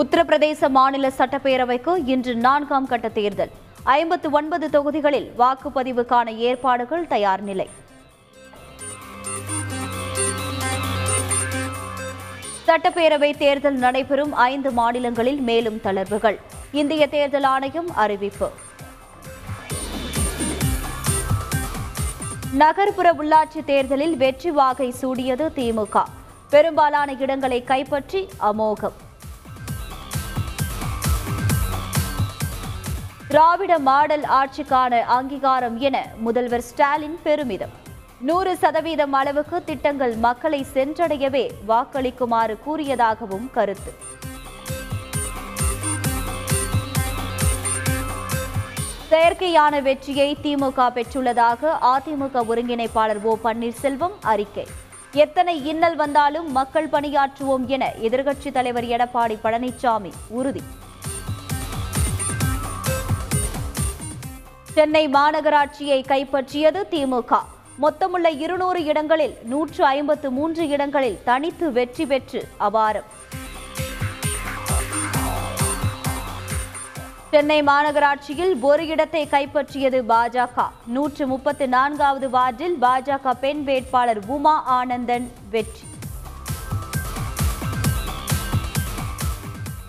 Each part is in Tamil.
உத்தரப்பிரதேச மாநில சட்டப்பேரவைக்கு இன்று நான்காம் கட்ட தேர்தல். ஐம்பத்து ஒன்பது தொகுதிகளில் வாக்குப்பதிவுக்கான ஏற்பாடுகள் தயார் நிலை. சட்டப்பேரவை தேர்தல் நடைபெறும் ஐந்து மாநிலங்களில் மேலும் தளர்வுகள். இந்திய தேர்தல் ஆணையம் அறிவிப்பு. நகர்ப்புற உள்ளாட்சி தேர்தலில் வெற்றி வாகை சூடியது திமுக. பெரும்பாலான இடங்களை கைப்பற்றி அமோகம். திராவிட மாடல் ஆட்சிக்கான அங்கீகாரம் என முதல்வர் ஸ்டாலின் பெருமிதம். நூறு சதவீதம் அளவுக்கு திட்டங்கள் மக்களை சென்றடையவே வாக்களிக்குமாறு கூறியதாகவும் கருத்து. செயற்கையான வெற்றியை திமுக பெற்றுள்ளதாக அதிமுக ஒருங்கிணைப்பாளர் ஓ பன்னீர்செல்வம் அறிக்கை. எத்தனை இன்னல் வந்தாலும் மக்கள் பணியாற்றுவோம் என எதிர்க்கட்சித் தலைவர் எடப்பாடி பழனிசாமி உறுதி. சென்னை மாநகராட்சியை கைப்பற்றியது திமுக. மொத்தமுள்ள இருநூறு இடங்களில் நூற்று ஐம்பத்து மூன்று இடங்களில் தனித்து வெற்றி பெற்று அபாரம். சென்னை மாநகராட்சியில் ஒரு இடத்தை கைப்பற்றியது பாஜக. நூற்று முப்பத்து நான்காவது வார்டில் பாஜக பெண் வேட்பாளர் உமா ஆனந்தன் வெற்றி.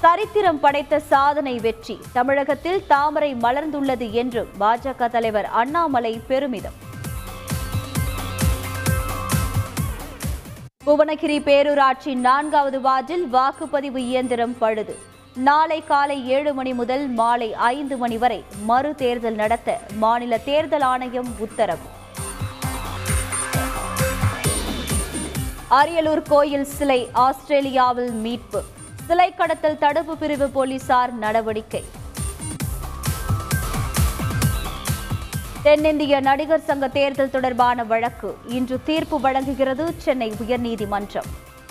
சரித்திரம் படைத்த சாதனை வெற்றி. தமிழகத்தில் தாமரை மலர்ந்துள்ளது என்று பாஜக தலைவர் அண்ணாமலை பெருமிதம். புவனகிரி பேரூராட்சி நான்காவது வார்டில் வாக்குப்பதிவு இயந்திரம் பழுது. நாளை காலை ஏழு மணி முதல் மாலை ஐந்து மணி வரை மறு தேர்தல் நடத்த மாநில தேர்தல் ஆணையம் உத்தரவு. அரியலூர் கோயில் சிலை ஆஸ்திரேலியாவில் மீட்பு. சிலை கடத்தல் தடுப்பு பிரிவு போலீசார் நடவடிக்கை. தென்னிந்திய நடிகர் சங்க தேர்தல் தொடர்பான வழக்கு இன்று தீர்ப்பு வழங்குகிறது சென்னை உயர்நீதிமன்றம்.